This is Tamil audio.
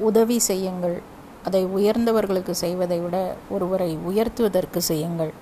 உதவி செய்யுங்கள். அதை உயர்ந்தவர்களுக்கு செய்வதை விட ஒருவரை உயர்த்துவதற்கு செய்யுங்கள்.